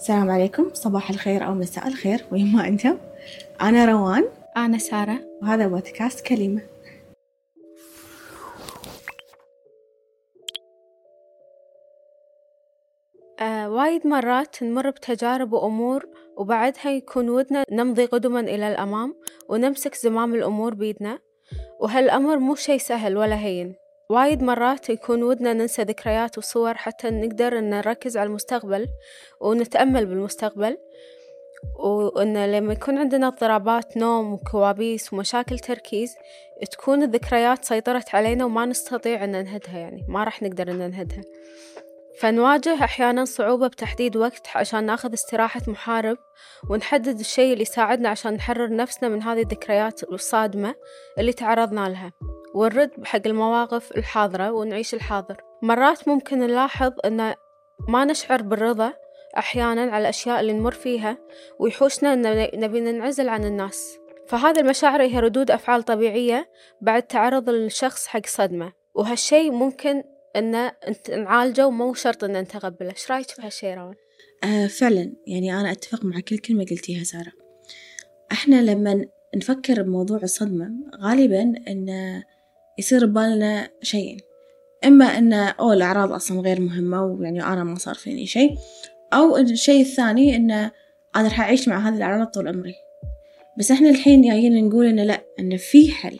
السلام عليكم. صباح الخير أو مساء الخير وين ما أنتم؟ أنا روان. أنا سارة. وهذا بودكاست كلمة. آه وايد مرات نمر بتجارب وأمور وبعدها يكون ودنا نمضي قدما إلى الأمام ونمسك زمام الأمور بيدنا. وهالأمر مو شي سهل ولا هين. وايد مرات يكون ودنا ننسى ذكريات وصور حتى نقدر إن نركز على المستقبل ونتأمل بالمستقبل. وإن لما يكون عندنا اضطرابات نوم وكوابيس ومشاكل تركيز تكون الذكريات سيطرت علينا وما نستطيع أن ننهدها يعني ما راح نقدر أن ننهدها. فنواجه أحيانا صعوبة بتحديد وقت عشان ناخذ استراحة محارب ونحدد الشيء اللي يساعدنا عشان نحرر نفسنا من هذه الذكريات الصادمة اللي تعرضنا لها. ونرد بحق المواقف الحاضرة ونعيش الحاضر. مرات ممكن نلاحظ أن ما نشعر بالرضا أحيانا على الأشياء اللي نمر فيها ويحوشنا أن نبي ننعزل عن الناس. فهذه المشاعر هي ردود أفعال طبيعية بعد تعرض الشخص حق صدمة. وهالشي ممكن أن نعالجه ومو شرط أن نتقبله إيش رأيك في هالشي روان؟ آه فعلا. يعني أنا أتفق مع كل كلمة قلتيها سارة. إحنا لما نفكر بموضوع الصدمة غالبا إن يصير ببالنا شيئين. إما إن أو الأعراض أصلا غير مهمة ويعني أنا ما صار فيني شيء. أو الشيء الثاني إنه أنا راح أعيش مع هذه الأعراض طول عمري. بس إحنا الحين جايين نقول إنه لأ إنه في حل.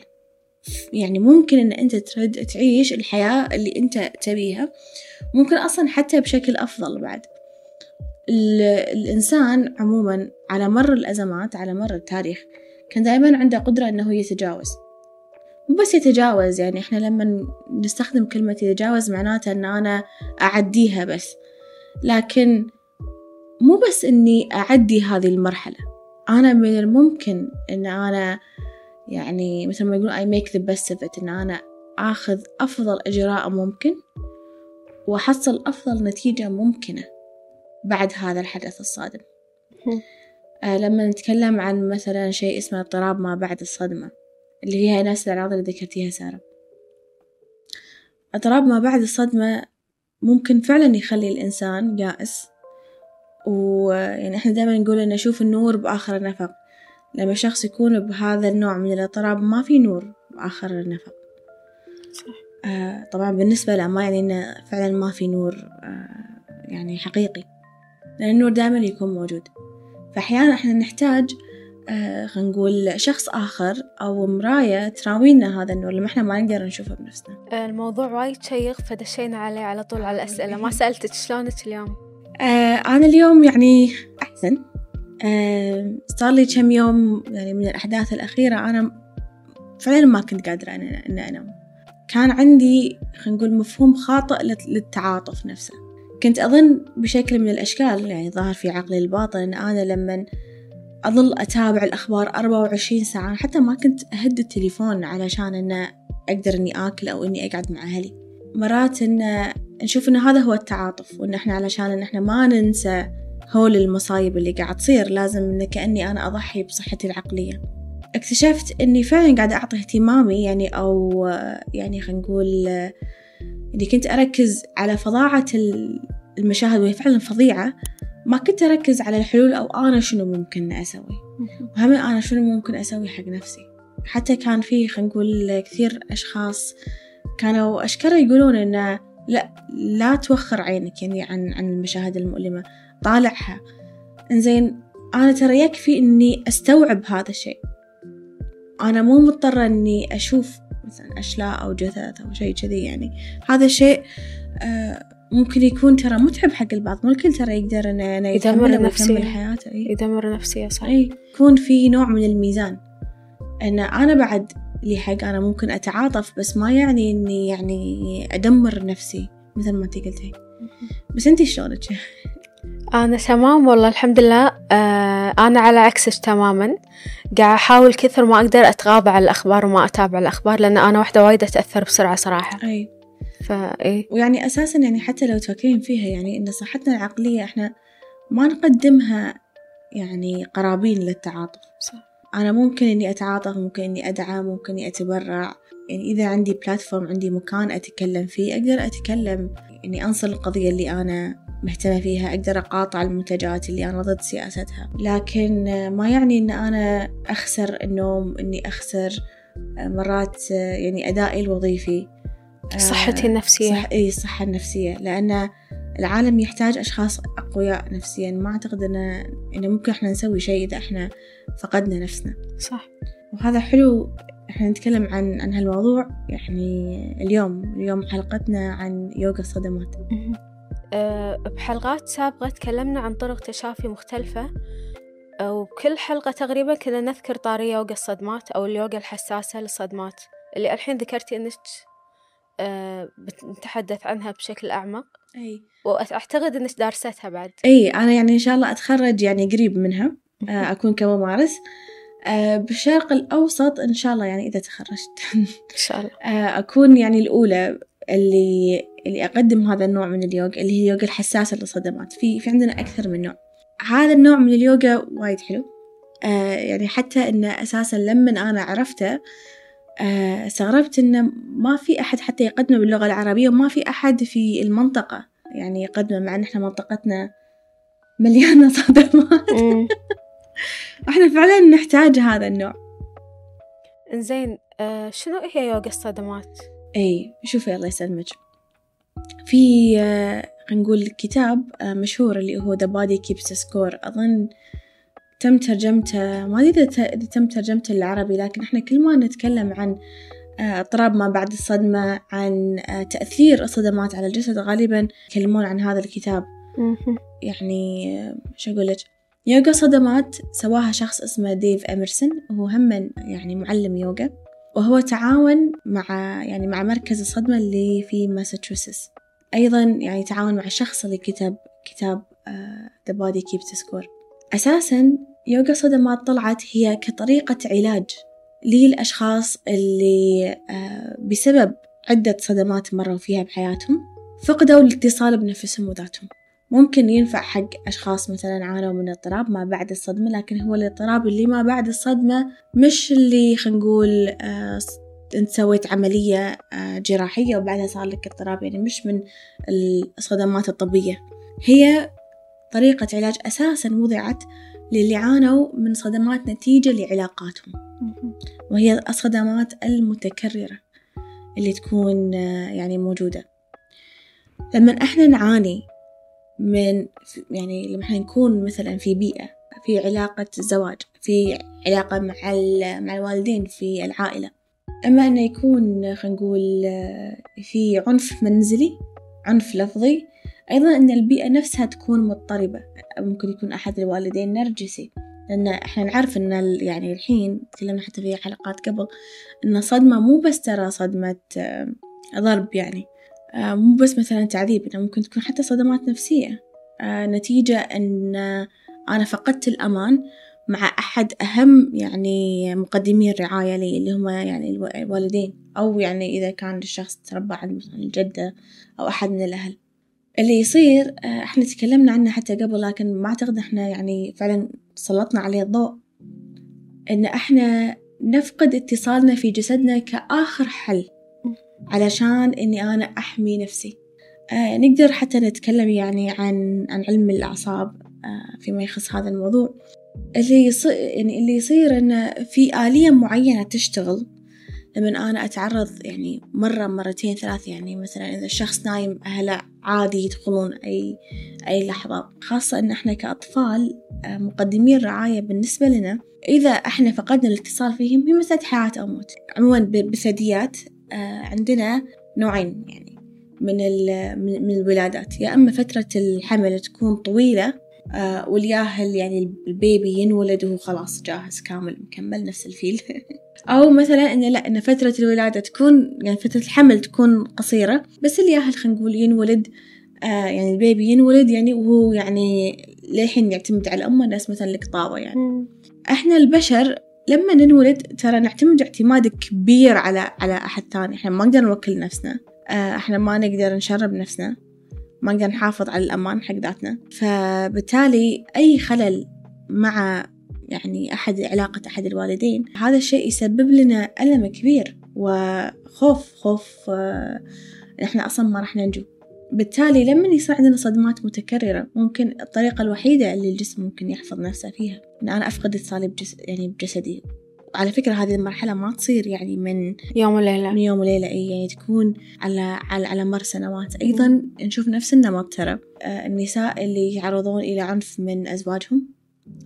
يعني ممكن إن أنت ترد تعيش الحياة اللي أنت تبيها. ممكن أصلا حتى بشكل أفضل بعد. الإنسان عموما على مر الأزمات على مر التاريخ كان دائما عنده قدرة إنه يتجاوز. مو بس يتجاوز يعني إحنا لما نستخدم كلمة يتجاوز معناته إن أنا أعديها بس. لكن مو بس إني أعدي هذه المرحلة. أنا من الممكن إن أنا يعني مثل ما يقولون I make the best of it إن أنا آخذ أفضل إجراء ممكن وأحصل أفضل نتيجة ممكنة بعد هذا الحدث الصادم. آه لما نتكلم عن مثلا شيء اسمه اضطراب ما بعد الصدمة اللي هي نفس الأعراض اللي ذكرتيها سارة. اضطراب ما بعد الصدمة ممكن فعلا يخلي الإنسان يائس ويعني إحنا دائما نقول إن نشوف النور بآخر النفق. لما شخص يكون بهذا النوع من الاضطراب ما في نور بآخر النفق صح. آه طبعا بالنسبة له ما يعني إنه فعلا ما في نور آه يعني حقيقي. لأن النور دائما يكون موجود. فأحيانا إحنا نحتاج آه خلينا نقول شخص آخر أو مراية تراوينا هذا النور اللي إحنا ما نقدر نشوفه بنفسنا. الموضوع وايد شيق فدشينا عليه على طول على الأسئلة. ما سألتك شلونك اليوم؟ آه أنا اليوم يعني أحسن. صار لي كم يوم يعني من الأحداث الأخيرة أنا فعلا ما كنت قادرة أن أنا أنام. كان عندي خلينا نقول مفهوم خاطئ للتعاطف نفسه. كنت أظن بشكل من الأشكال يعني ظهر في عقلي الباطن أن أنا لما أظل أتابع الأخبار أربعة وعشرين ساعة حتى ما كنت أهد التليفون علشان أن أقدر إني آكل أو إني أقعد مع أهلي. مرات إن نشوف إن هذا هو التعاطف وإن إحنا علشان إن إحنا ما ننسى هول المصايب اللي قاعد تصير لازم إن كأني أنا أضحي بصحتي العقلية. اكتشفت إني فعلا قاعدة أعطي اهتمامي يعني أو يعني خلينا نقول إني كنت أركز على فظاعة المشاهد وهي فعلا فظيعة ما كنت أركز على الحلول أو أنا شنو ممكن أسوي. وهم أنا شنو ممكن أسوي حق نفسي. حتى كان في خلينا نقول كثير أشخاص كانوا أشكرا يقولون إنه لا لا توخر عينك يعني عن عن المشاهد المؤلمة. طالعها. إنزين أنا ترى يكفي إني أستوعب هذا الشيء. أنا مو مضطرة إني أشوف مثلا أشلاء أو جثث أو شيء كذي يعني. هذا الشيء آه ممكن يكون ترى متعب حق البعض. مو الكل ترى يقدر انه إنه يدمر نفسيا حياته. أي. يدمر نفسيا صح إي يكون في نوع من الميزان. إن أنا بعد لي حق أنا ممكن أتعاطف بس ما يعني إني يعني أدمر نفسي مثل ما انتي قلتي. بس انتي شلونك؟ أنا تمام والله الحمد لله. آه أنا على عكسك تماما. قاعد أحاول كثر ما أقدر أتغاضى عن الأخبار وما أتابع الأخبار لأن أنا واحدة وايد أتأثر بسرعة صراحة. أي. فإيه ويعني أساسا يعني حتى لو تفكرين فيها يعني إن صحتنا العقلية إحنا ما نقدمها يعني قرابين للتعاطف. صح. أنا ممكن إني أتعاطف ممكن إني أدعم ممكن إني أتبرع. يعني إذا عندي بلاتفورم عندي مكان أتكلم فيه أقدر أتكلم. يعني أنصر القضية اللي أنا مهتمة فيها أقدر أقاطع المنتجات اللي أنا ضد سياستها. لكن ما يعني أن أنا أخسر النوم أني أخسر مرات يعني أدائي الوظيفي. صحتي النفسية. صح... إيه الصحة النفسية. لأن العالم يحتاج أشخاص أقوياء نفسيا. ما أعتقد أن إنه ممكن إحنا نسوي شيء إذا إحنا فقدنا نفسنا. صح. وهذا حلو. إحنا نتكلم عن عن هالموضوع يعني اليوم. اليوم حلقتنا عن يوغا الصدمات. بحلقات سابقة تكلمنا عن طرق تشافي مختلفة. وكل حلقة تقريبا كنا نذكر طاري يوغا الصدمات أو اليوغا الحساسة للصدمات اللي الحين ذكرتي إنك أه بنتحدث عنها بشكل أعمق. أي. وأعتقد إنك دارستها بعد. أي أنا يعني إن شاء الله أتخرج يعني قريب منها أه أكون كممارس. أه بالشرق الأوسط إن شاء الله يعني إذا تخرجت. إن شاء الله. أه أكون يعني الأولى اللي اللي أقدم هذا النوع من اليوغا اللي هي اليوغا الحساسة للصدمات. في في عندنا أكثر من نوع. هذا النوع من اليوغا وايد حلو. آه يعني حتى إنه أساسا لما أنا عرفته آه استغربت إنه ما في أحد حتى يقدمه باللغة العربية وما في أحد في المنطقة يعني يقدمه مع إن إحنا منطقتنا مليانة صدمات. إحنا فعلا نحتاج هذا النوع. إنزين آه شنو هي يوغا الصدمات؟ أي شوفي الله يسلمك. في آه خلينا نقول كتاب آه مشهور اللي هو The Body Keeps Score. أظن تم ترجمته ما أدري إذا تم ترجمته للعربي لكن إحنا كل ما نتكلم عن اضطراب ما بعد الصدمة عن تأثير الصدمات على الجسد غالبا يتكلمون عن هذا الكتاب. يعني شو أقول لك؟ يوغا صدمات سواها شخص اسمه ديف أميرسون وهو هم يعني معلم يوغا. وهو تعاون مع يعني مع مركز الصدمة اللي في ماساتشوستس. أيضا يعني تعاون مع الشخص اللي كتب كتاب The Body Keeps Score. أساسا يوغا صدمات طلعت هي كطريقة علاج للأشخاص اللي uh, بسبب عدة صدمات مروا فيها بحياتهم فقدوا الاتصال بنفسهم وذاتهم. ممكن ينفع حق أشخاص مثلا عانوا من اضطراب ما بعد الصدمة لكن هو الاضطراب اللي ما بعد الصدمة مش اللي خلينا نقول آه أنت سويت عملية آه جراحية وبعدها صار لك اضطراب يعني مش من الصدمات الطبية. هي طريقة علاج أساسا وضعت للي عانوا من صدمات نتيجة لعلاقاتهم. وهي الصدمات المتكررة اللي تكون آه يعني موجودة. لما إحنا نعاني من يعني لما إحنا نكون مثلا في بيئة في علاقة زواج في علاقة مع مع الوالدين في العائلة. أما أنه يكون خلينا نقول في عنف منزلي عنف لفظي أيضا أن البيئة نفسها تكون مضطربة. ممكن يكون أحد الوالدين نرجسي. لأن إحنا نعرف أن يعني الحين تكلمنا حتى في حلقات قبل أن صدمة مو بس ترى صدمة ضرب يعني. مو بس مثلا تعذيب إنه ممكن تكون حتى صدمات نفسية. نتيجة أن أنا فقدت الأمان مع أحد أهم يعني مقدمي الرعاية لي اللي هم يعني الوالدين. أو يعني إذا كان الشخص تربى عند مثلا الجدة أو أحد من الأهل. اللي يصير إحنا تكلمنا عنه حتى قبل لكن ما أعتقد إحنا يعني فعلا سلطنا عليه الضوء. إن إحنا نفقد اتصالنا في جسدنا كآخر حل. علشان إني أنا أحمي نفسي. آه نقدر حتى نتكلم يعني عن عن علم الأعصاب آه فيما يخص هذا الموضوع. اللي يصير يعني اللي يصير إنه في آلية معينة تشتغل. لما أنا أتعرض يعني مرة مرتين ثلاث يعني مثلا إذا الشخص نايم أهله عادي يدخلون أي أي لحظة. خاصة إن إحنا كأطفال آه مقدمين رعاية بالنسبة لنا إذا إحنا فقدنا الاتصال فيهم هي مسألة حياة أو موت. عموما بالثدييات آه عندنا نوعين يعني من من الولادات. يا أما فترة الحمل تكون طويلة آه والياهل يعني البيبي ينولد وهو خلاص جاهز كامل مكمل نفس الفيل. أو مثلا إنه لا ان فترة الولادة تكون يعني فترة الحمل تكون قصيرة بس الياهل خلينا نقول ينولد آه يعني البيبي ينولد يعني وهو يعني للحين يعتمد على امه ناس مثلا القطاوة يعني. إحنا البشر لما ننولد ترى نعتمد اعتماد كبير على على أحد ثاني إحنا ما نقدر نوكل نفسنا. إحنا ما نقدر نشرب نفسنا. ما نقدر نحافظ على الأمان حق ذاتنا. فبالتالي أي خلل مع يعني أحد علاقة أحد الوالدين هذا الشيء يسبب لنا ألم كبير وخوف خوف إحنا أصلا ما راح ننجو. بالتالي لما يصير عندنا صدمات متكررة ممكن الطريقة الوحيدة اللي الجسم ممكن يحفظ نفسه فيها إن أنا أفقد اتصالي بجس يعني بجسدي. وعلى فكرة هذه المرحلة ما تصير يعني من يوم وليلة. من يوم وليلة أي يعني تكون على على على مر سنوات. أيضا نشوف نفس النمط ترى آه، النساء اللي يعرضون إلى عنف من أزواجهم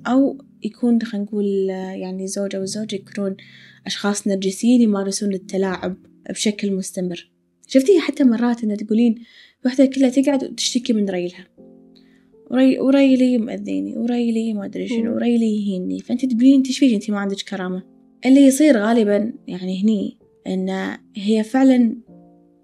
أو يكون خلينا نقول آه، يعني زوج أو زوجة يكونون أشخاص نرجسيين يمارسون التلاعب بشكل مستمر. شفتي حتى مرات إن تقولين واحدة كلها تقعد وتشتكي من ريلها. وري وريلي مأذيني وريلي ما أدري شنو وريلي يهيني. فأنت تقولين أنت فيك أنت ما عندك كرامة. اللي يصير غالبا يعني هني إن هي فعلا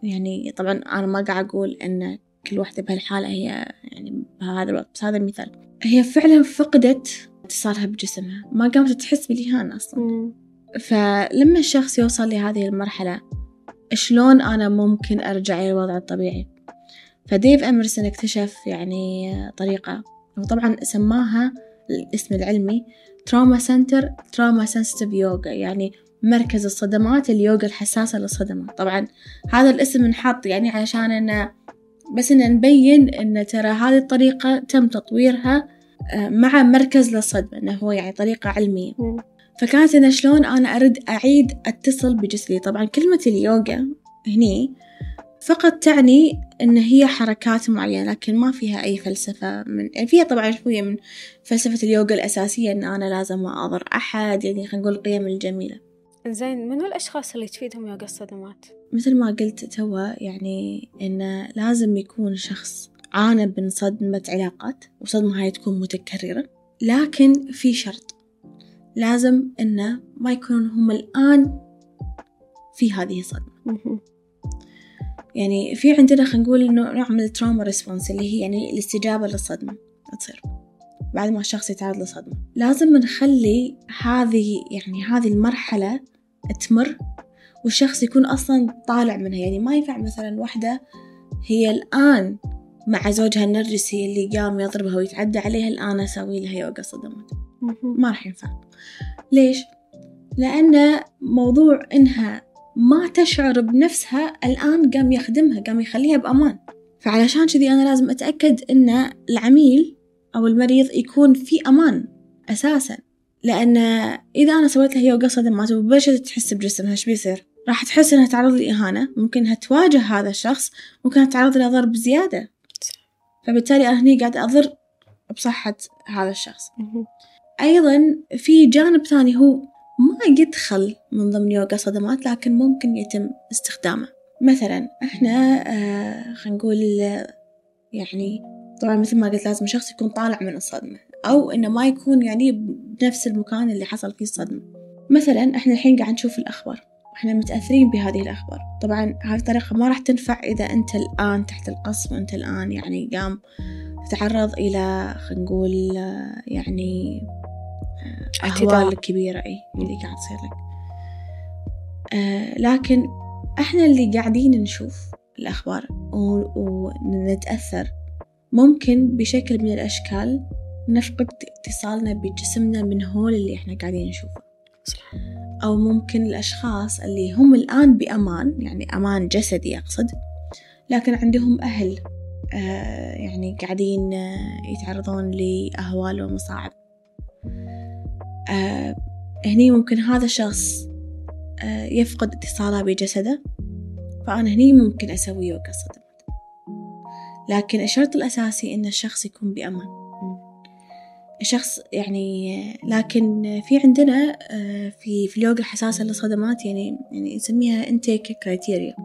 يعني طبعا أنا ما قاعد أقول إن كل واحدة بهالحالة هي يعني بهذا الوقت بس هذا المثال. هي فعلا فقدت اتصالها بجسمها. ما قامت تحس بالإهانة أصلا. فلما الشخص يوصل لهذه المرحلة شلون أنا ممكن أرجع إلى الوضع الطبيعي؟ فديف أمرسون اكتشف يعني طريقة وطبعا سماها الاسم العلمي تراما سنتر تراما سنسيتيف يوغا يعني مركز الصدمات اليوغا الحساسة للصدمات طبعا هذا الاسم انحط يعني علشان إنه بس ان نبين إن ترى هذه الطريقة تم تطويرها آه، مع مركز للصدمة إنه هو يعني طريقة علمية. فكانت إنه شلون أنا أرد أعيد أتصل بجسدي؟ طبعا كلمة اليوغا هني فقط تعني إن هي حركات معينة لكن ما فيها أي فلسفة من يعني فيها طبعا شوية من فلسفة اليوغا الأساسية إن أنا لازم ما اضر أحد يعني خلينا نقول القيم الجميلة. زين منو الاشخاص اللي تفيدهم يوغا الصدمات؟ مثل ما قلت توا يعني إنه لازم يكون شخص عانى من صدمة علاقات وصدمة هاي تكون متكررة لكن في شرط. لازم إنه ما يكونون هم الآن في هذه الصدمة. يعني في عندنا خلينا نقول نوع من ال trauma response اللي هي يعني الاستجابة للصدمة تصير. بعد ما الشخص يتعرض لصدمة لازم نخلي هذه يعني هذه المرحلة تمر والشخص يكون أصلا طالع منها. يعني ما ينفع مثلا واحدة هي الآن مع زوجها النرجسي اللي قام يضربها ويتعدى عليها الآن أسوي لها يوغا صدمات ما راح ينفع. ليش؟ لأن موضوع إنها ما تشعر بنفسها الآن قام يخدمها قام يخليها بأمان. فعلشان كذي أنا لازم أتأكد إن العميل أو المريض يكون في أمان أساسا. لأن إذا أنا سويت له يوغا صدمات وبلشت تحس بجسمها إيش بيصير؟ راح تحس إنها تعرض لإهانة ممكن إنها تواجه هذا الشخص ممكن تتعرض لضرب زيادة. فبالتالي أنا هني قاعد أضر بصحة هذا الشخص. أيضا في جانب ثاني هو ما يدخل من ضمن يوغا صدمات لكن ممكن يتم استخدامه. مثلا إحنا آه خلينا نقول يعني طبعا مثل ما قلت لازم الشخص يكون طالع من الصدمة أو إنه ما يكون يعني بنفس المكان اللي حصل فيه الصدمة. مثلا إحنا الحين قاعد نشوف الأخبار إحنا متأثرين بهذه الأخبار. طبعا هذه الطريقة ما راح تنفع إذا أنت الآن تحت القصف وأنت الآن يعني قام تتعرض إلى خلينا نقول يعني أهوال كبيرة أي اللي قاعد تصير لك. آه لكن إحنا اللي قاعدين نشوف الأخبار ونتأثر ممكن بشكل من الأشكال نفقد اتصالنا بجسمنا من هول اللي إحنا قاعدين نشوفه. أو ممكن الأشخاص اللي هم الآن بأمان يعني أمان جسدي أقصد لكن عندهم أهل آه يعني قاعدين آه يتعرضون لأهوال ومصاعب. آه هني ممكن هذا الشخص آه يفقد اتصاله بجسده فأنا هني ممكن أسوي يوغا صدمات لكن الشرط الأساسي إن الشخص يكون بأمان. شخص يعني لكن في عندنا آه، في في اليوغا الحساسة للصدمات يعني يعني نسميها انتيك كرايتيريا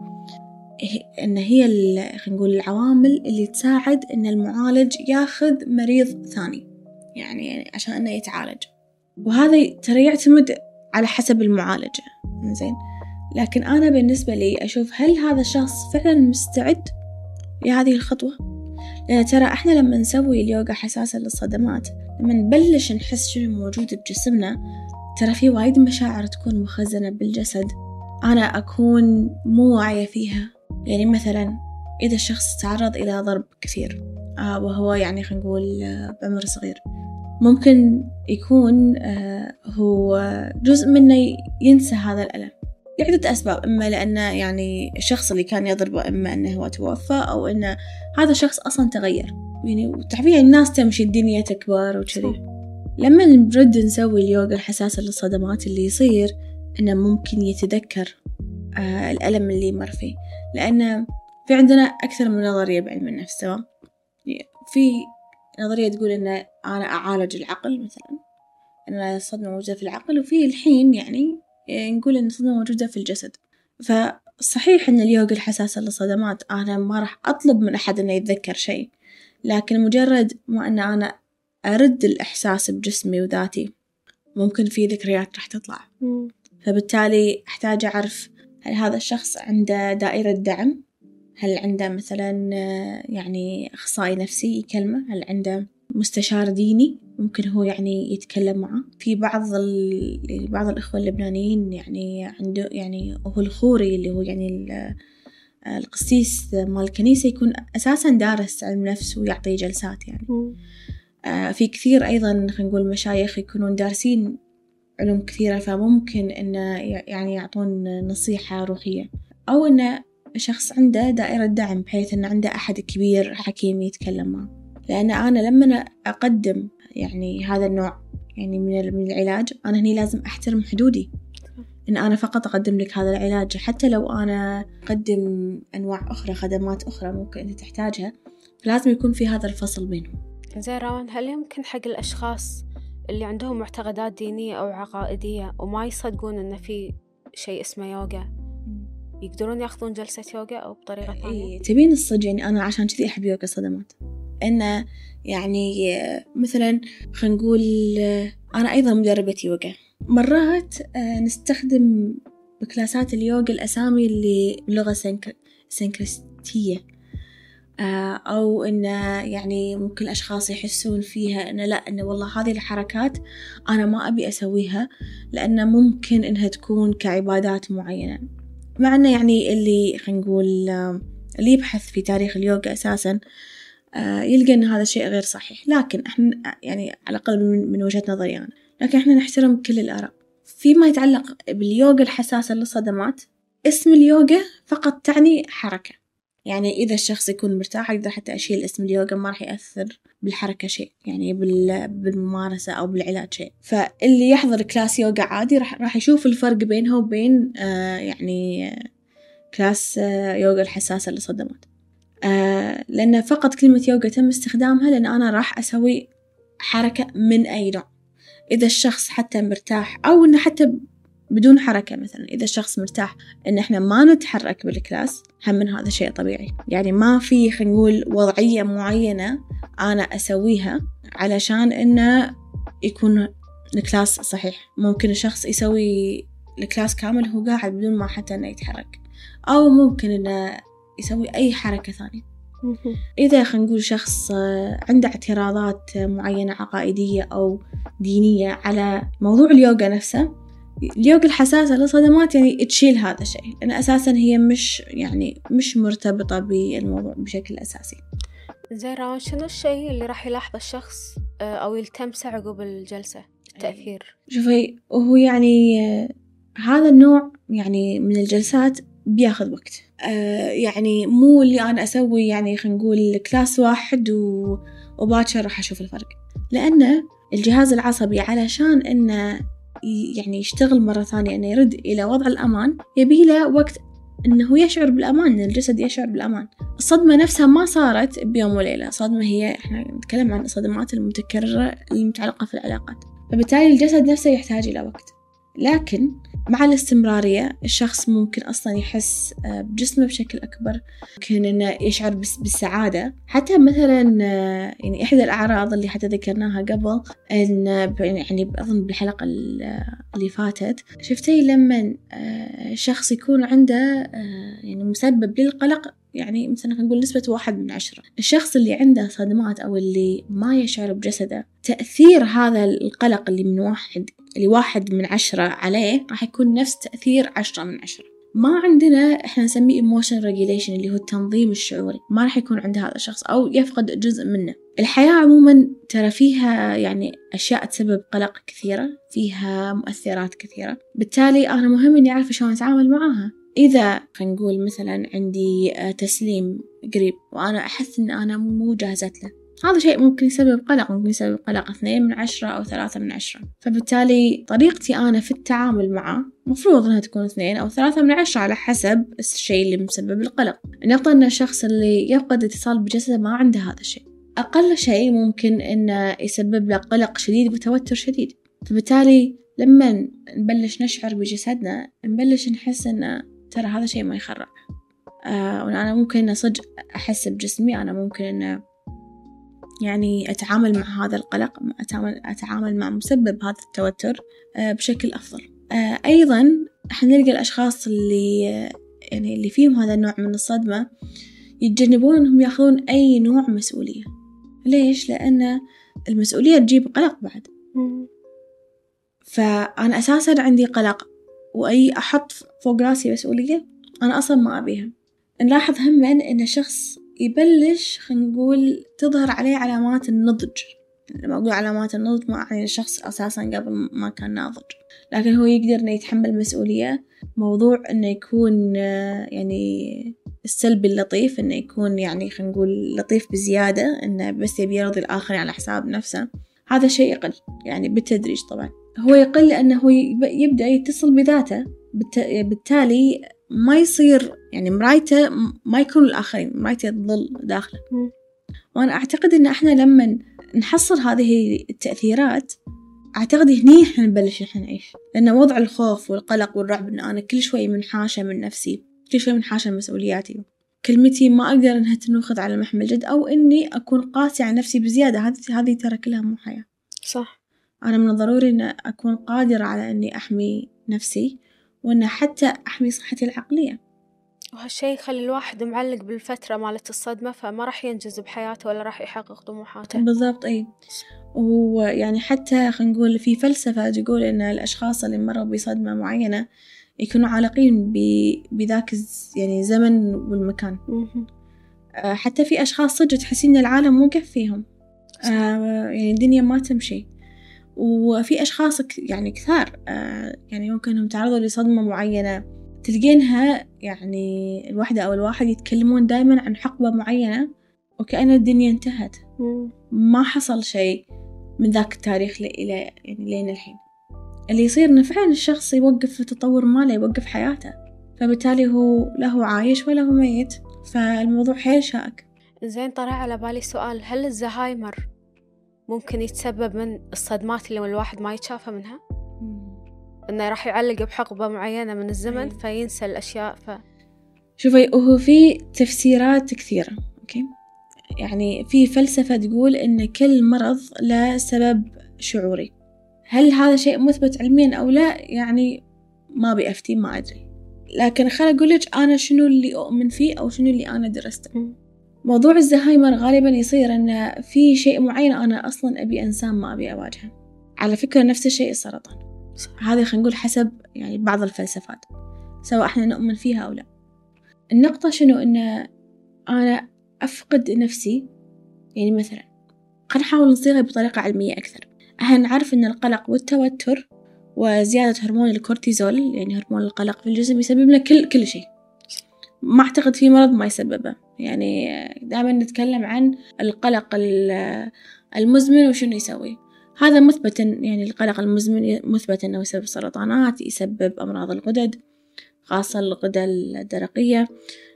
إن هي خلينا نقول العوامل اللي تساعد إن المعالج ياخذ مريض ثاني. يعني عشان إنه يتعالج. وهذا ترى يعتمد على حسب المعالجة. زين لكن أنا بالنسبة لي أشوف هل هذا الشخص فعلا مستعد لهذه الخطوة؟ لأن ترى إحنا لما نسوي اليوغا حساسة للصدمات لما نبلش نحس شنو موجود بجسمنا ترى في وايد مشاعر تكون مخزنة بالجسد. أنا أكون مو واعية فيها. يعني مثلا إذا الشخص تعرض إلى ضرب كثير آه وهو يعني خلينا نقول آه بعمر صغير. ممكن يكون آه هو جزء منه ينسى هذا الألم لعدة أسباب إما لأن يعني الشخص اللي كان يضربه إما أنه هو توفى أو أن هذا الشخص أصلا تغير. يعني طبيعي الناس تمشي الدنيا تكبر وكذي. لما نرد نسوي اليوغا الحساسة للصدمات اللي يصير إنه ممكن يتذكر آه الألم اللي مر فيه. لأن في عندنا أكثر من نظرية بعلم النفس تمام؟ في نظرية تقول إن أنا أعالج العقل مثلا إن الصدمة موجودة في العقل وفي الحين يعني نقول إن الصدمة موجودة في الجسد. فصحيح إن اليوغا الحساسة للصدمات أنا ما راح أطلب من أحد إنه يتذكر شيء لكن مجرد ما أن أنا أرد الإحساس بجسمي وذاتي ممكن في ذكريات راح تطلع. فبالتالي أحتاج أعرف هل هذا الشخص عنده دائرة دعم؟ هل عنده مثلا يعني أخصائي نفسي يكلمه؟ هل عنده مستشار ديني ممكن هو يعني يتكلم معه؟ في بعض بعض الإخوة اللبنانيين يعني عنده يعني هو الخوري اللي هو يعني القسيس مال الكنيسة يكون أساسا دارس علم نفس ويعطي جلسات يعني. آه في كثير أيضا خلينا نقول مشايخ يكونون دارسين علوم كثيرة فممكن إنه يعني يعطون نصيحة روحية. أو إنه شخص عنده دائرة دعم بحيث إنه عنده أحد كبير حكيم يتكلم معه. لأن أنا لما أقدم يعني هذا النوع يعني من العلاج أنا هني لازم أحترم حدودي. إن أنا فقط أقدم لك هذا العلاج حتى لو أنا أقدم أنواع أخرى خدمات أخرى ممكن أنت تحتاجها فلازم يكون في هذا الفصل بينهم. زين روان هل يمكن حق الأشخاص اللي عندهم معتقدات دينية أو عقائدية وما يصدقون إن في شيء اسمه يوغا؟ يقدرون ياخذون جلسة يوغا أو بطريقة ثانية؟ إيه تبين الصدق يعني أنا عشان كذي أحب يوغا صدمات. إنه يعني مثلا خلينا نقول أنا أيضا مدربة يوغا. مرات نستخدم بكلاسات اليوغا الأسامي اللي بلغة سنكريستية أو إنه يعني ممكن الأشخاص يحسون فيها إنه لا إنه والله هذه الحركات أنا ما أبي أسويها لأنه ممكن إنها تكون كعبادات معينة. مع إنه يعني اللي خلينا نقول اللي يبحث في تاريخ اليوغا أساسا يلقى إن هذا الشيء غير صحيح. لكن إحنا يعني على الأقل من وجهة نظري أنا لكن إحنا نحترم كل الآراء. فيما يتعلق باليوغا الحساسة للصدمات اسم اليوغا فقط تعني حركة. يعني إذا الشخص يكون مرتاح أقدر حتى أشيل اسم اليوغا ما راح يأثر بالحركة شيء يعني بالممارسة أو بالعلاج شيء. فاللي يحضر class يوغا عادي راح راح يشوف الفرق بينها وبين آه يعني class آه يوغا الحساسة للصدمات آه لأن فقط كلمة يوغا تم استخدامها لأن أنا راح أسوي حركة من أي نوع. إذا الشخص حتى مرتاح أو إنه حتى بدون حركة مثلا. إذا الشخص مرتاح إن إحنا ما نتحرك بالكلاس هم من هذا شيء طبيعي. يعني ما في خلينا نقول وضعية معينة أنا أسويها علشان إنه يكون الكلاس صحيح. ممكن الشخص يسوي الكلاس كامل هو قاعد بدون ما حتى إنه يتحرك. أو ممكن إنه يسوي أي حركة ثانية. إذا خلينا نقول شخص عنده اعتراضات معينة عقائدية أو دينية على موضوع اليوغا نفسه اليوغا الحساسة للصدمات يعني تشيل هذا الشيء لأن أساسا هي مش يعني مش مرتبطة بالموضوع بشكل أساسي. زين روان شنو الشيء اللي راح يلاحظه الشخص أو يلتمسه عقب الجلسة؟ التأثير شوفي وهو يعني هذا النوع يعني من الجلسات بياخذ وقت. آه يعني مو اللي أنا أسوي يعني خلينا نقول كلاس واحد و... وباكر راح أشوف الفرق. لأن الجهاز العصبي علشان إنه يعني يشتغل مرة ثانية إنه يرد إلى وضع الأمان يبي له وقت إنه يشعر بالأمان إن الجسد يشعر بالأمان. الصدمة نفسها ما صارت بيوم وليلة صدمة هي إحنا نتكلم عن الصدمات المتكررة المتعلقة في العلاقات. فبالتالي الجسد نفسه يحتاج إلى وقت. لكن مع الاستمرارية الشخص ممكن أصلا يحس بجسمه بشكل أكبر. ممكن إنه يشعر بالسعادة حتى مثلا يعني إحدى الأعراض اللي حتى ذكرناها قبل إن يعني أظن بالحلقة اللي فاتت شفتي لما شخص يكون عنده يعني مسبب للقلق يعني مثلا نقول نسبة واحد من عشرة. الشخص اللي عنده صدمات أو اللي ما يشعر بجسده تأثير هذا القلق اللي من واحد اللي واحد من عشرة عليه راح يكون نفس تأثير عشرة من عشرة. ما عندنا إحنا نسميه emotion regulation اللي هو التنظيم الشعوري. ما راح يكون عند هذا الشخص أو يفقد جزء منه. الحياة عموما ترى فيها يعني أشياء تسبب قلق كثيرة فيها مؤثرات كثيرة. بالتالي أنا مهم إني أعرف شلون أتعامل معاها إذا خلينا نقول مثلا عندي تسليم قريب وأنا أحس إن أنا مو جاهزة له هذا شيء ممكن يسبب قلق ممكن يسبب قلق. اثنين من عشرة أو ثلاثة من عشرة. فبالتالي طريقتي أنا في التعامل معه مفروض أنها تكون اثنين أو ثلاثة من عشرة على حسب الشيء اللي مسبب القلق. النقطة أن الشخص اللي يفقد اتصال بجسده ما عنده هذا الشيء. أقل شيء ممكن أنه يسبب له قلق شديد وتوتر شديد. فبالتالي لما نبلش نشعر بجسدنا نبلش نحس أنه ترى هذا شيء ما يخرع آه وأنا ممكن أن صدق أحس بجسمي أنا ممكن أن يعني أتعامل مع هذا القلق أتعامل, أتعامل مع مسبب هذا التوتر آه بشكل أفضل. آه أيضا إحنا نلقى الأشخاص اللي يعني اللي فيهم هذا النوع من الصدمة يتجنبون إنهم يأخذون أي نوع مسؤولية. ليش؟ لأن المسؤولية تجيب قلق بعد. فأنا أساسا عندي قلق وأي أحط فوق راسي مسؤولية أنا أصلا ما أبيها. نلاحظ هما إن الشخص يبلش خلينا نقول تظهر عليه علامات النضج. لما أقول علامات النضج ما أعني الشخص أساسا قبل ما كان ناضج. لكن هو يقدر إنه يتحمل مسؤولية. موضوع إنه يكون يعني السلبي اللطيف إنه يكون يعني خلينا نقول لطيف بزيادة إنه بس يبي يرضي الآخرين على حساب نفسه. هذا شيء يقل يعني بالتدريج طبعا. هو يقل لأنه يبدأ يتصل بذاته. بالتالي ما يصير يعني مرايته ما يكون الآخرين مرايته تظل داخله. وأنا أعتقد إن إحنا لما نحصل هذه التأثيرات أعتقد هني إحنا نبلش إحنا نعيش. لأن وضع الخوف والقلق والرعب إن أنا كل شوي منحاشة من نفسي كل شوي منحاشة من مسؤولياتي. كلمتي ما أقدر إنها تنوخذ على محمل جد أو إني أكون قاسية على نفسي بزيادة. هذه هذه ترى كلها مو حياة. صح. أنا من الضروري إن أكون قادرة على إني أحمي نفسي. وإن حتى أحمي صحتي العقلية. وهالشي يخلي الواحد معلق بالفترة مالت الصدمة فما راح ينجز بحياته ولا راح يحقق طموحاته. بالضبط أي. ويعني حتى خلينا نقول في فلسفة تقول إن الأشخاص اللي مروا بصدمة معينة يكونوا عالقين بذاك يعني الزمن والمكان. حتى في أشخاص صدق تحسين إن العالم موقف فيهم آه يعني الدنيا ما تمشي. وفي أشخاص يعني كثار آه يعني ممكن إنهم تعرضوا لصدمة معينة. تلقينها يعني الواحدة أو الواحد يتكلمون دايما عن حقبة معينة وكأن الدنيا انتهت. ما حصل شيء من ذاك التاريخ إلى يعني لين الحين. اللي يصير إنه فعلا الشخص يوقف في التطور ماله يوقف حياته. فبالتالي هو لا هو عايش ولا هو ميت فالموضوع حيل شائك. زين طلع على بالي سؤال هل الزهايمر ممكن يتسبب من الصدمات اللي الواحد ما يتشافى منها؟ إنه راح يعلق بحقبة معينة من الزمن أيه. فينسى الأشياء ف شوفي وهو في تفسيرات كثيرة أوكي يعني في فلسفة تقول إن كل مرض له سبب شعوري هل هذا شيء مثبت علميا أو لا يعني ما بأفتي ما أدري لكن خليني أقول لك أنا شنو اللي أؤمن فيه أو شنو اللي أنا درسته. موضوع الزهايمر غالبا يصير إن في شيء معين أنا أصلا أبي انسان ما أبي أواجهه. على فكرة نفس الشيء السرطان. هذه خلينا نقول حسب يعني بعض الفلسفات سواء إحنا نؤمن فيها أو لا. النقطة شنو؟ إن أنا أفقد نفسي يعني مثلا خلينا نحاول نصيغها بطريقة علمية أكثر. إحنا نعرف إن القلق والتوتر وزيادة هرمون الكورتيزول يعني هرمون القلق في الجسم يسبب لنا كل كل شيء. ما أعتقد في مرض ما يسببه. يعني دائما نتكلم عن القلق المزمن وشنو يسوي. هذا مثبت يعني القلق المزمن مثبت أنه يسبب سرطانات يسبب أمراض الغدد خاصة الغدة الدرقية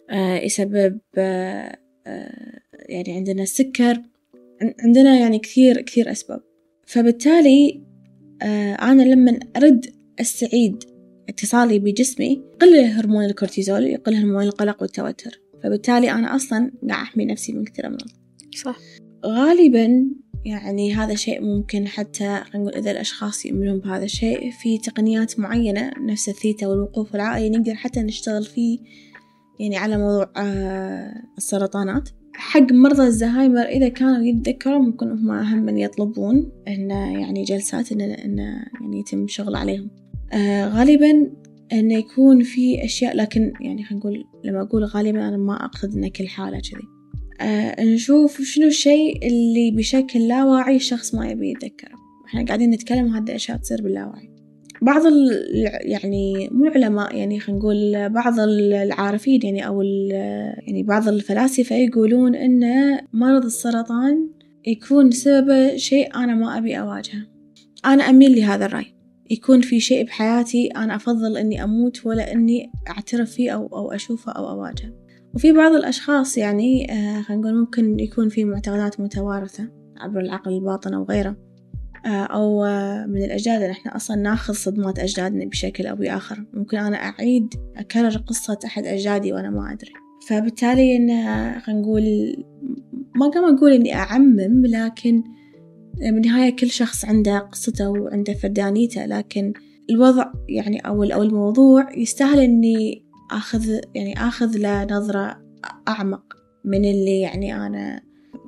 آه، يسبب آه، آه، يعني عندنا السكر عندنا يعني كثير كثير أسباب. فبالتالي أنا لما أرد أستعيد اتصالي بجسمي يقل هرمون الكورتيزول يقل هرمون القلق والتوتر. فبالتالي أنا أصلا قاعد أحمي نفسي من كثير أمراض صح. غالبا يعني هذا شيء ممكن حتى نقول إذا الأشخاص يؤمنون بهذا الشيء في تقنيات معينة نفس الثيتا والوقوف العائلي نقدر حتى نشتغل فيه يعني على موضوع آه، السرطانات. حق مرضى الزهايمر إذا كانوا يتذكروا ممكن هم أهم من يطلبون إن يعني جلسات إن, إن يعني يتم شغل عليهم. آه غالبا إنه يكون في أشياء لكن يعني خلينا نقول لما أقول غالبا أنا ما أقصد إن كل حالة كذي. آه نشوف شنو الشيء اللي بشكل لا واعي الشخص ما يبي يتذكره. إحنا قاعدين نتكلم هذه الأشياء تصير باللاوعي. بعض ال يعني مو العلماء يعني خلينا نقول بعض العارفين يعني أو يعني بعض الفلاسفة يقولون إن مرض السرطان يكون سببه شيء أنا ما أبي أواجهه. أنا أميل لهذا الرأي. يكون في شيء بحياتي أنا أفضل إني أموت ولا إني أعترف فيه أو أو أشوفه أو أواجهه. وفي بعض الأشخاص يعني آه خلينا نقول ممكن يكون في معتقدات متوارثة عبر العقل الباطن أو غيره. آه أو آه من الأجداد إن إحنا أصلا ناخذ صدمات أجدادنا بشكل أو بآخر. ممكن أنا أعيد أكرر قصة أحد أجدادي وأنا ما أدري. فبالتالي إن خلينا نقول ما قام أقول إني أعمم لكن بالنهاية كل شخص عنده قصته وعنده فردانيته لكن الوضع يعني أو أو الموضوع يستاهل إني آخذ يعني آخذ له نظرة أعمق من اللي يعني أنا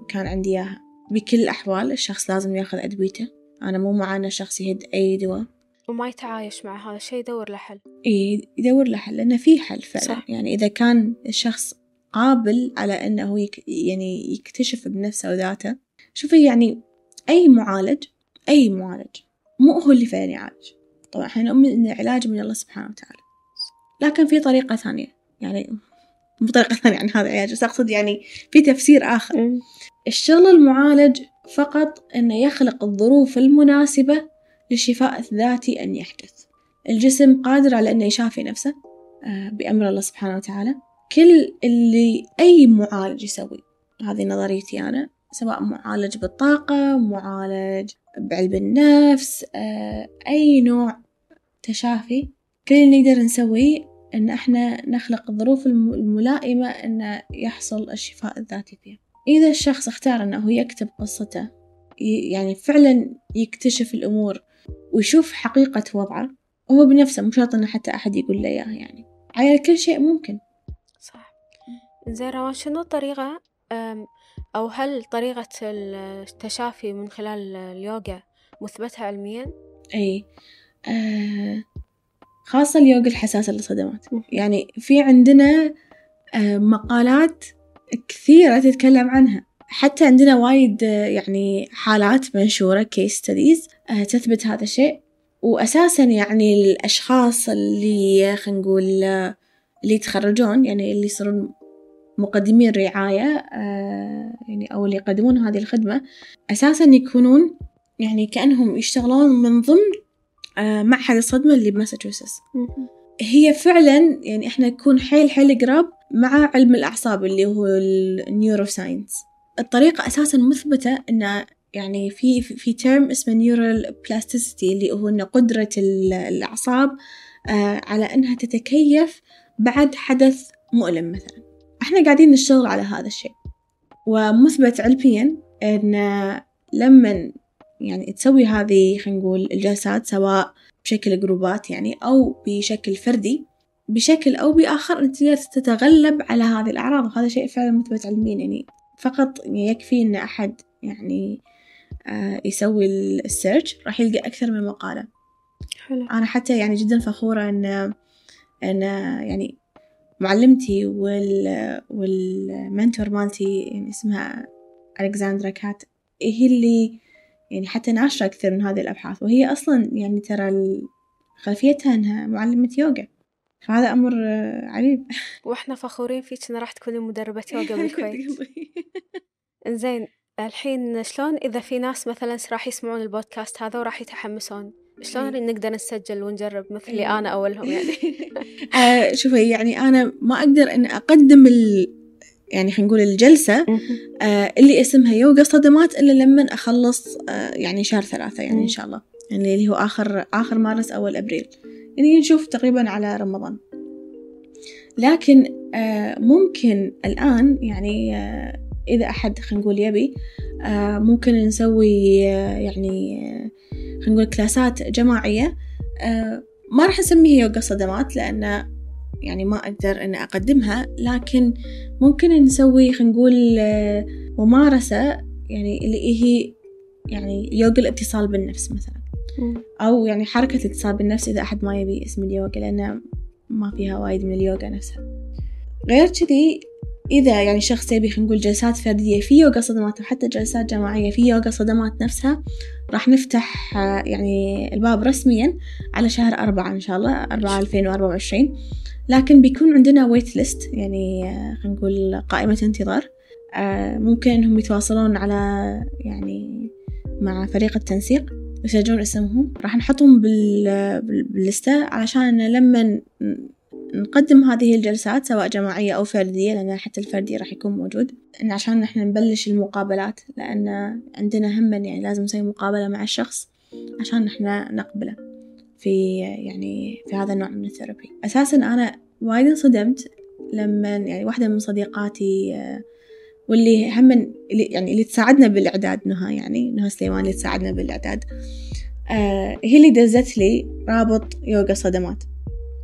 كان عندي إياها. بكل الأحوال الشخص لازم ياخذ أدويته. أنا مو مع أن الشخص يهد أي دواء. وما يتعايش مع هذا الشيء يدور له حل. إيه يدور له حل لأنه في حل فعلا. صح. يعني إذا كان الشخص قابل على أنه يك يعني يكتشف بنفسه وذاته شوفي يعني أي معالج أي معالج مو هو اللي فعلا يعالج. طبعا إحنا نؤمن أن العلاج من الله سبحانه وتعالى. لكن في طريقة ثانية. يعني مو طريقة ثانية عن هذا العلاج بس أقصد يعني في تفسير آخر. الشغل المعالج فقط أنه يخلق الظروف المناسبة للشفاء الذاتي أن يحدث. الجسم قادر على أنه يشافي نفسه آه، بأمر الله سبحانه وتعالى. كل اللي أي معالج يسوي هذه نظريتي أنا سواء معالج بالطاقة معالج بعلم النفس آه، أي نوع تشافي. كل اللي نقدر نسويه إن إحنا نخلق الظروف الملائمة إن يحصل الشفاء الذاتي فيها. إذا الشخص اختار إنه يكتب قصته يعني فعلا يكتشف الأمور ويشوف حقيقة وضعه هو بنفسه مو شرط إنه حتى أحد يقول له إياه يعني. على كل شيء ممكن. صح. زين روان شنو الطريقة أو هل طريقة التشافي من خلال اليوغا مثبتة علميا؟ أي. آه خاصة اليوغا الحساسة للصدمات يعني في عندنا آه مقالات كثيرة تتكلم عنها. حتى عندنا وايد آه يعني حالات منشورة كيس ستديز تثبت هذا الشيء. وأساسا يعني الأشخاص اللي خلينا نقول اللي يتخرجون يعني اللي يصيرون مقدمين رعاية آه، يعني أو اللي يقدمون هذه الخدمة أساسا يكونون يعني كأنهم يشتغلون من ضمن آه، معهد الصدمة اللي بماساتشوستس. هي فعلا يعني إحنا نكون حيل حيل قراب مع علم الأعصاب اللي هو ال neuroscience الطريقة أساسا مثبتة أن يعني في في term اسمه neural plasticity اللي هو أن قدرة الأعصاب آه، على أنها تتكيف بعد حدث مؤلم مثلا. إحنا قاعدين نشتغل على هذا الشيء. ومثبت علميا إن لما يعني تسوي هذه خلينا نقول الجلسات سواء بشكل جروبات يعني أو بشكل فردي بشكل أو بآخر أنت تقدر تتغلب على هذه الأعراض. وهذا شيء فعلا مثبت علميا يعني فقط يكفي أن أحد يعني آه يسوي السيرش راح يلقى أكثر من مقالة. حلو. أنا حتى يعني جدا فخورة أن أن يعني معلمتي وال والمنتور مالتي يعني اسمها ألكسندرا كات هي اللي يعني حتى ناشرة كثير من هذه الأبحاث. وهي أصلا يعني ترى خلفيتها إنها معلمة يوغا. فهذا أمر عجيب. وإحنا فخورين فيك إن راح تكوني مدربة يوغا بالكويت. إنزين. الحين شلون إذا في ناس مثلا راح يسمعون البودكاست هذا وراح يتحمسون؟ شلون إيه. نقدر نسجل ونجرب مثلي أيه. أنا أولهم يعني؟ آه شوفي يعني أنا ما أقدر أن أقدم ال... يعني خلينا نقول الجلسة آه اللي اسمها يوغا صدمات إلا لما أخلص آه يعني شهر ثلاثة يعني إن شاء الله. يعني اللي هو آخر آخر مارس أول أبريل. يعني نشوف تقريبا على رمضان. لكن آه ممكن الآن يعني آه إذا أحد خلينا نقول يبي آه ممكن نسوي آه يعني آه خلينا نقول كلاسات جماعية. ما راح نسميها يوغا صدمات لأن يعني ما أقدر أن أقدمها لكن ممكن نسوي خلينا نقول ممارسة يعني اللي هي يعني يوغا الاتصال بالنفس مثلا. أو يعني حركة الاتصال بالنفس إذا أحد ما يبي اسم اليوغا لأن ما فيها وايد من اليوغا نفسها. غير كذي إذا يعني شخص يبي خلينا نقول جلسات فردية في يوغا صدمات وحتى جلسات جماعية في يوغا صدمات نفسها راح نفتح يعني الباب رسميا على شهر أربعة إن شاء الله أربعة ألفين وأربعة وعشرين. لكن بيكون عندنا ويت ليست يعني خلينا نقول قائمة انتظار. ممكن إنهم يتواصلون على يعني مع فريق التنسيق يسجلون اسمهم. راح نحطهم باللستة علشان لما نقدم هذه الجلسات سواء جماعية أو فردية لأن حتى الفردي راح يكون موجود. إن عشان نحن نبلش المقابلات لأن عندنا هم يعني لازم نسوي مقابلة مع الشخص عشان نحن نقبله في يعني في هذا النوع من الثيرابي. أساسا أنا وايد انصدمت لما يعني واحدة من صديقاتي واللي هم اللي يعني اللي تساعدنا بالإعداد نهى يعني نهى سليمان اللي تساعدنا بالإعداد آه هي اللي دزت لي رابط يوغا صدمات.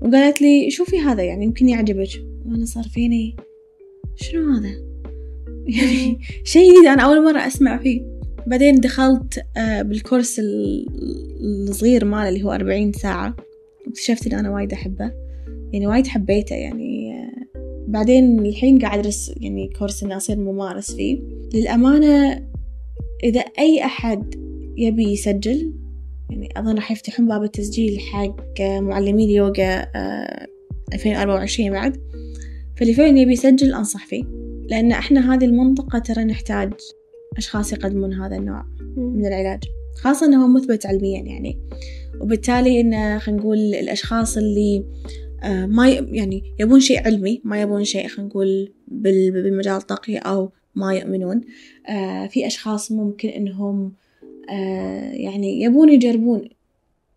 وقالت لي شوفي هذا يعني يمكن يعجبك. وأنا صار فيني شنو هذا؟ يعني شيء جديد أنا أول مرة أسمع فيه. بعدين دخلت آه بالكورس الصغير ماله اللي هو أربعين ساعة. واكتشفت إن أنا وايد أحبه. يعني وايد حبيته يعني آه بعدين الحين قاعد أدرس يعني كورس إني أصير ممارس فيه. للأمانة إذا أي أحد يبي يسجل يعني أظن راح يفتحون باب التسجيل حق معلمي اليوغا ألفين أربعة وعشرين بعد. فاللي فعلا يبي يسجل أنصح فيه لأن إحنا هذه المنطقة ترى نحتاج أشخاص يقدمون هذا النوع من العلاج. خاصة أنه مثبت علميا يعني. وبالتالي إنه خلينا نقول الأشخاص اللي آه ما يعني يبون شيء علمي ما يبون شيء خلينا نقول بالمجال الطاقي أو ما يؤمنون. آه في أشخاص ممكن إنهم آه يعني يبون يجربون.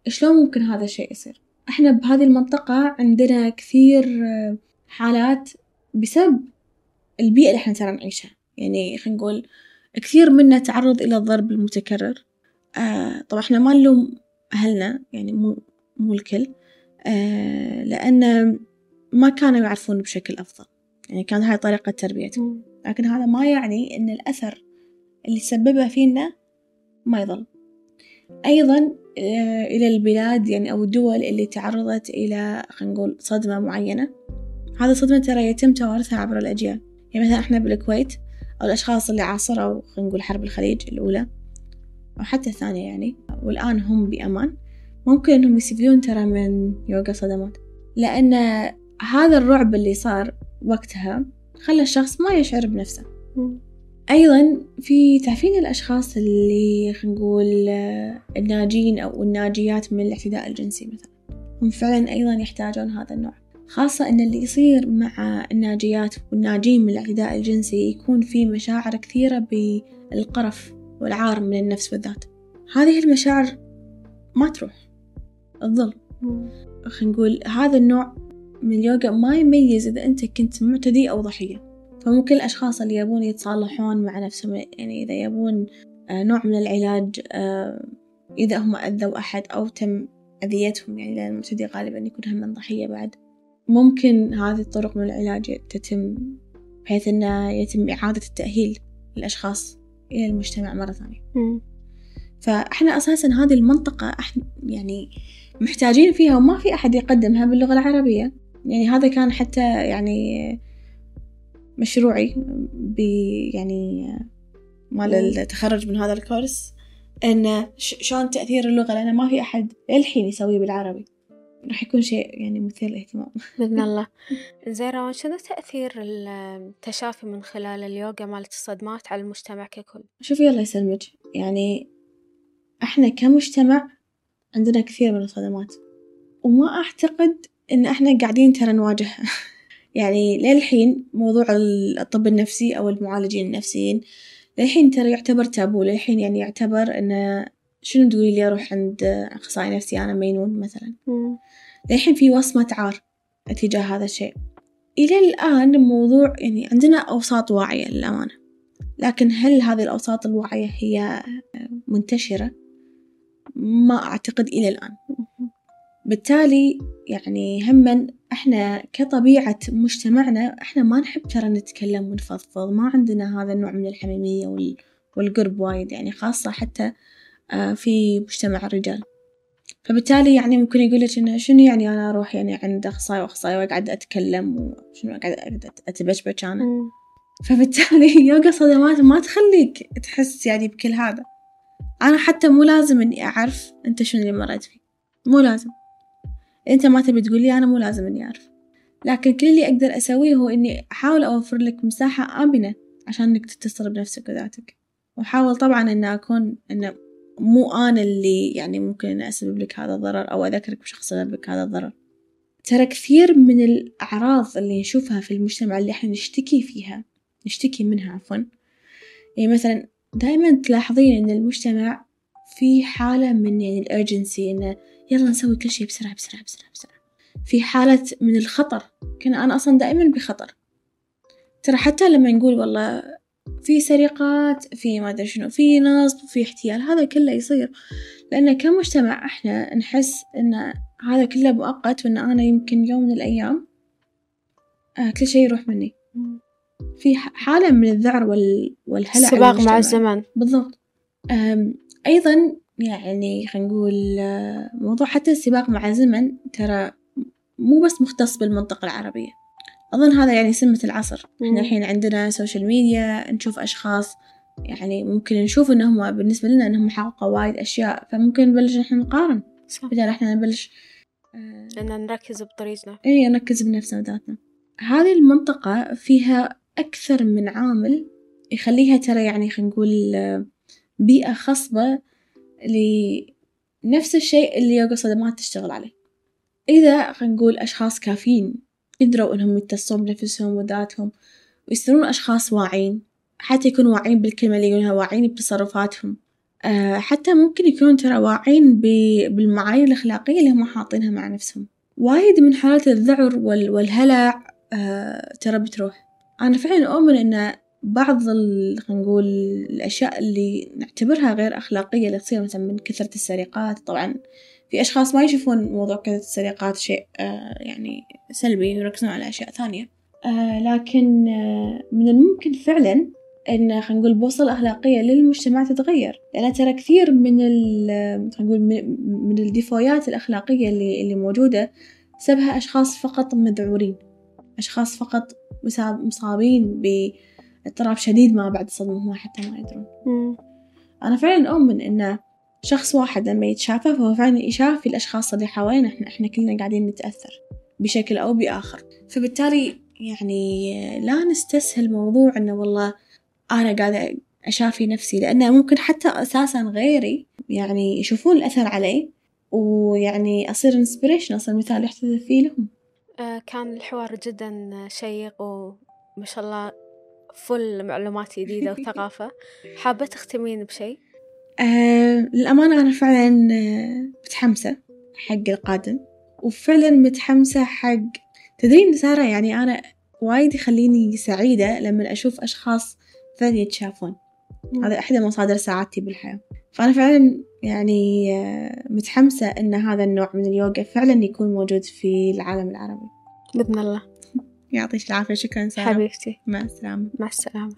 شلون ممكن هذا الشيء يصير؟ إحنا بهذه المنطقة عندنا كثير آه حالات بسبب البيئة اللي إحنا ترى نعيشها. يعني خلينا نقول كثير منا تعرض إلى الضرب المتكرر. آه طبعا إحنا ما نلوم أهلنا يعني مو مو الكل. آه لأن ما كانوا يعرفون بشكل أفضل. يعني كانت هاي طريقة تربيتهم. لكن هذا ما يعني أن الأثر اللي سببه فينا ما يظل. أيضا إلى البلاد يعني أو الدول اللي تعرضت إلى خلينا نقول صدمة معينة. هذه الصدمة ترى يتم توارثها عبر الأجيال. يعني مثلا إحنا بالكويت أو الأشخاص اللي عاصروا خلينا نقول حرب الخليج الأولى أو حتى الثانية يعني والآن هم بأمان. ممكن إنهم يستفيدون ترى من يوغا صدمات لأن هذا الرعب اللي صار وقتها خلى الشخص ما يشعر بنفسه. أيضا في تعرفين الأشخاص اللي خلينا نقول الناجين أو الناجيات من الاعتداء الجنسي مثلا. هم فعلا أيضا يحتاجون هذا النوع. خاصة أن اللي يصير مع الناجيات والناجين من الاعتداء الجنسي يكون في مشاعر كثيرة بالقرف والعار من النفس والذات هذه المشاعر ما تروح. تظل خلينا نقول هذا النوع من اليوغا ما يميز إذا أنت كنت معتدي أو ضحية. فممكن الأشخاص اللي يبون يتصالحون مع نفسهم يعني إذا يبون نوع من العلاج إذا هم أذوا أحد أو تم أذيتهم يعني لأن المعتدي غالبا يكون هم من ضحية بعد. ممكن هذه الطرق من العلاج تتم بحيث أنه يتم إعادة التأهيل للأشخاص إلى المجتمع مرة ثانية. فإحنا أساسا هذه المنطقة إحنا يعني محتاجين فيها وما في أحد يقدمها باللغة العربية. يعني هذا كان حتى يعني مشروعي ب يعني مال التخرج من هذا الكورس إن شلون تأثير اللغة؟ لأن ما في أحد للحين يسويه بالعربي. راح يكون شيء يعني مثير للاهتمام. بإذن الله. زين روان شنو تأثير التشافي من خلال اليوغا مالت الصدمات على المجتمع ككل؟ شوفي الله يسلمك. يعني إحنا كمجتمع عندنا كثير من الصدمات. وما أعتقد إن إحنا قاعدين ترى نواجهها. يعني للحين موضوع الطب النفسي أو المعالجين النفسيين للحين ترى يعتبر تابو للحين يعني يعتبر إنه شنو تقولي لي أروح عند أخصائي نفسي أنا مينون مثلا؟ للحين في وصمة عار اتجاه هذا الشيء. إلى الآن الموضوع يعني عندنا أوساط واعية للأمانة لكن هل هذه الأوساط الواعية هي منتشرة؟ ما أعتقد إلى الآن. بالتالي يعني هما إحنا كطبيعة مجتمعنا إحنا ما نحب ترى نتكلم ونفضفض ما عندنا هذا النوع من الحميمية والقرب وايد يعني خاصة حتى في مجتمع الرجال. فبالتالي يعني ممكن يقول لك إنه شنو يعني أنا أروح يعني عند أخصائي وأخصائي وأقعد أتكلم وشنو أقعد أتبشبش أنا؟ مم. فبالتالي يوغا صدمات ما تخليك تحس يعني بكل هذا. أنا حتى مو لازم إني أعرف أنت شنو اللي مريت فيه. مو لازم. أنت ما تبي تقولي أنا مو لازم إني أعرف. لكن كل اللي أقدر أسويه هو إني أحاول أوفر لك مساحة آمنة عشان إنك تتصل بنفسك وذاتك. وأحاول طبعا إن أكون إنه مو أنا اللي يعني ممكن إن أسبب لك هذا الضرر أو أذكرك بشخص غيرك هذا الضرر. ترى كثير من الأعراض اللي نشوفها في المجتمع اللي إحنا نشتكي فيها نشتكي منها عفوا يعني مثلا دائما تلاحظين إن المجتمع في حالة من يعني الأرجنسي إنه يلا نسوي كل شيء بسرعة بسرعة بسرعة بسرعة. في حالة من الخطر كنا أنا أصلا دائما بخطر. ترى حتى لما نقول والله في سرقات في ما أدري شنو في نصب في احتيال هذا كله يصير. لأن كمجتمع إحنا نحس إن هذا كله مؤقت وإن أنا يمكن يوم من الأيام آه كل شيء يروح مني. في حالة من الذعر وال... والهلع السباق مع الزمن. بالضبط. أيضا يعني خلينا نقول آه، موضوع حتى السباق مع الزمن ترى مو بس مختص بالمنطقة العربية. أظن هذا يعني سمة العصر. إحنا الحين عندنا social media نشوف أشخاص يعني ممكن نشوف إنهم بالنسبة لنا إنهم حققوا وايد أشياء فممكن نبلش إحنا نقارن. صح. بدل إحنا نبلش إن نركز بطريقنا إيه نركز بنفسنا وذاتنا. هذه المنطقة فيها أكثر من عامل يخليها ترى يعني خلينا نقول آه، بيئة خصبة لنفس الشيء اللي يوغا صدمات تشتغل عليه. إذا خلينا نقول أشخاص كافيين قدروا إنهم يتصلون بنفسهم وذاتهم ويصيرون أشخاص واعين حتى يكونوا واعين بالكلمة اللي يقولونها واعين بتصرفاتهم أه حتى ممكن يكونوا ترى واعين بالمعايير الأخلاقية اللي هم حاطينها مع نفسهم. وايد من حالات الذعر والهلع أه ترى بتروح. أنا فعلا أؤمن إن بعض خلينا نقول الأشياء اللي نعتبرها غير أخلاقية اللي تصير مثلا من كثرة السرقات. طبعا في أشخاص ما يشوفون موضوع كثرة السرقات شيء آه يعني سلبي ويركزون على أشياء ثانية. آه لكن آه من الممكن فعلا إن خلينا نقول بوصلة أخلاقية للمجتمع تتغير. لأن ترى كثير من خلينا نقول من الديفويات الأخلاقية اللي اللي موجودة سببها أشخاص فقط مذعورين أشخاص فقط مصابين باضطراب شديد ما بعد الصدمة هم حتى ما يدرون. أنا فعلا أؤمن إن شخص واحد لما يتشافى فهو فعلا يشافي الأشخاص اللي حوالينا إحنا إحنا كلنا قاعدين نتأثر بشكل أو بآخر. فبالتالي يعني لا نستسهل موضوع إنه والله أنا قاعدة أشافي نفسي لأنه ممكن حتى أساسا غيري يعني يشوفون الأثر علي ويعني أصير انسبريشن أصير مثال يحتذى فيه لهم. آه، كان الحوار جدا شيق وما شاء الله فل معلومات جديدة وثقافة. حابة تختمين بشيء؟ أه للأمانة أنا فعلا آه، متحمسة حق القادم وفعلا متحمسة حق تدرين سارة يعني أنا وايد يخليني سعيدة لما أشوف أشخاص فعلا يتشافون. هذا إحدى مصادر سعادتي بالحياة. فأنا فعلا يعني آه، متحمسة إن هذا النوع من اليوغا فعلا يكون موجود في العالم العربي. بإذن الله. يعطيك العافية شكرا سارة. حبيبتي. مع السلامة. مع السلامة.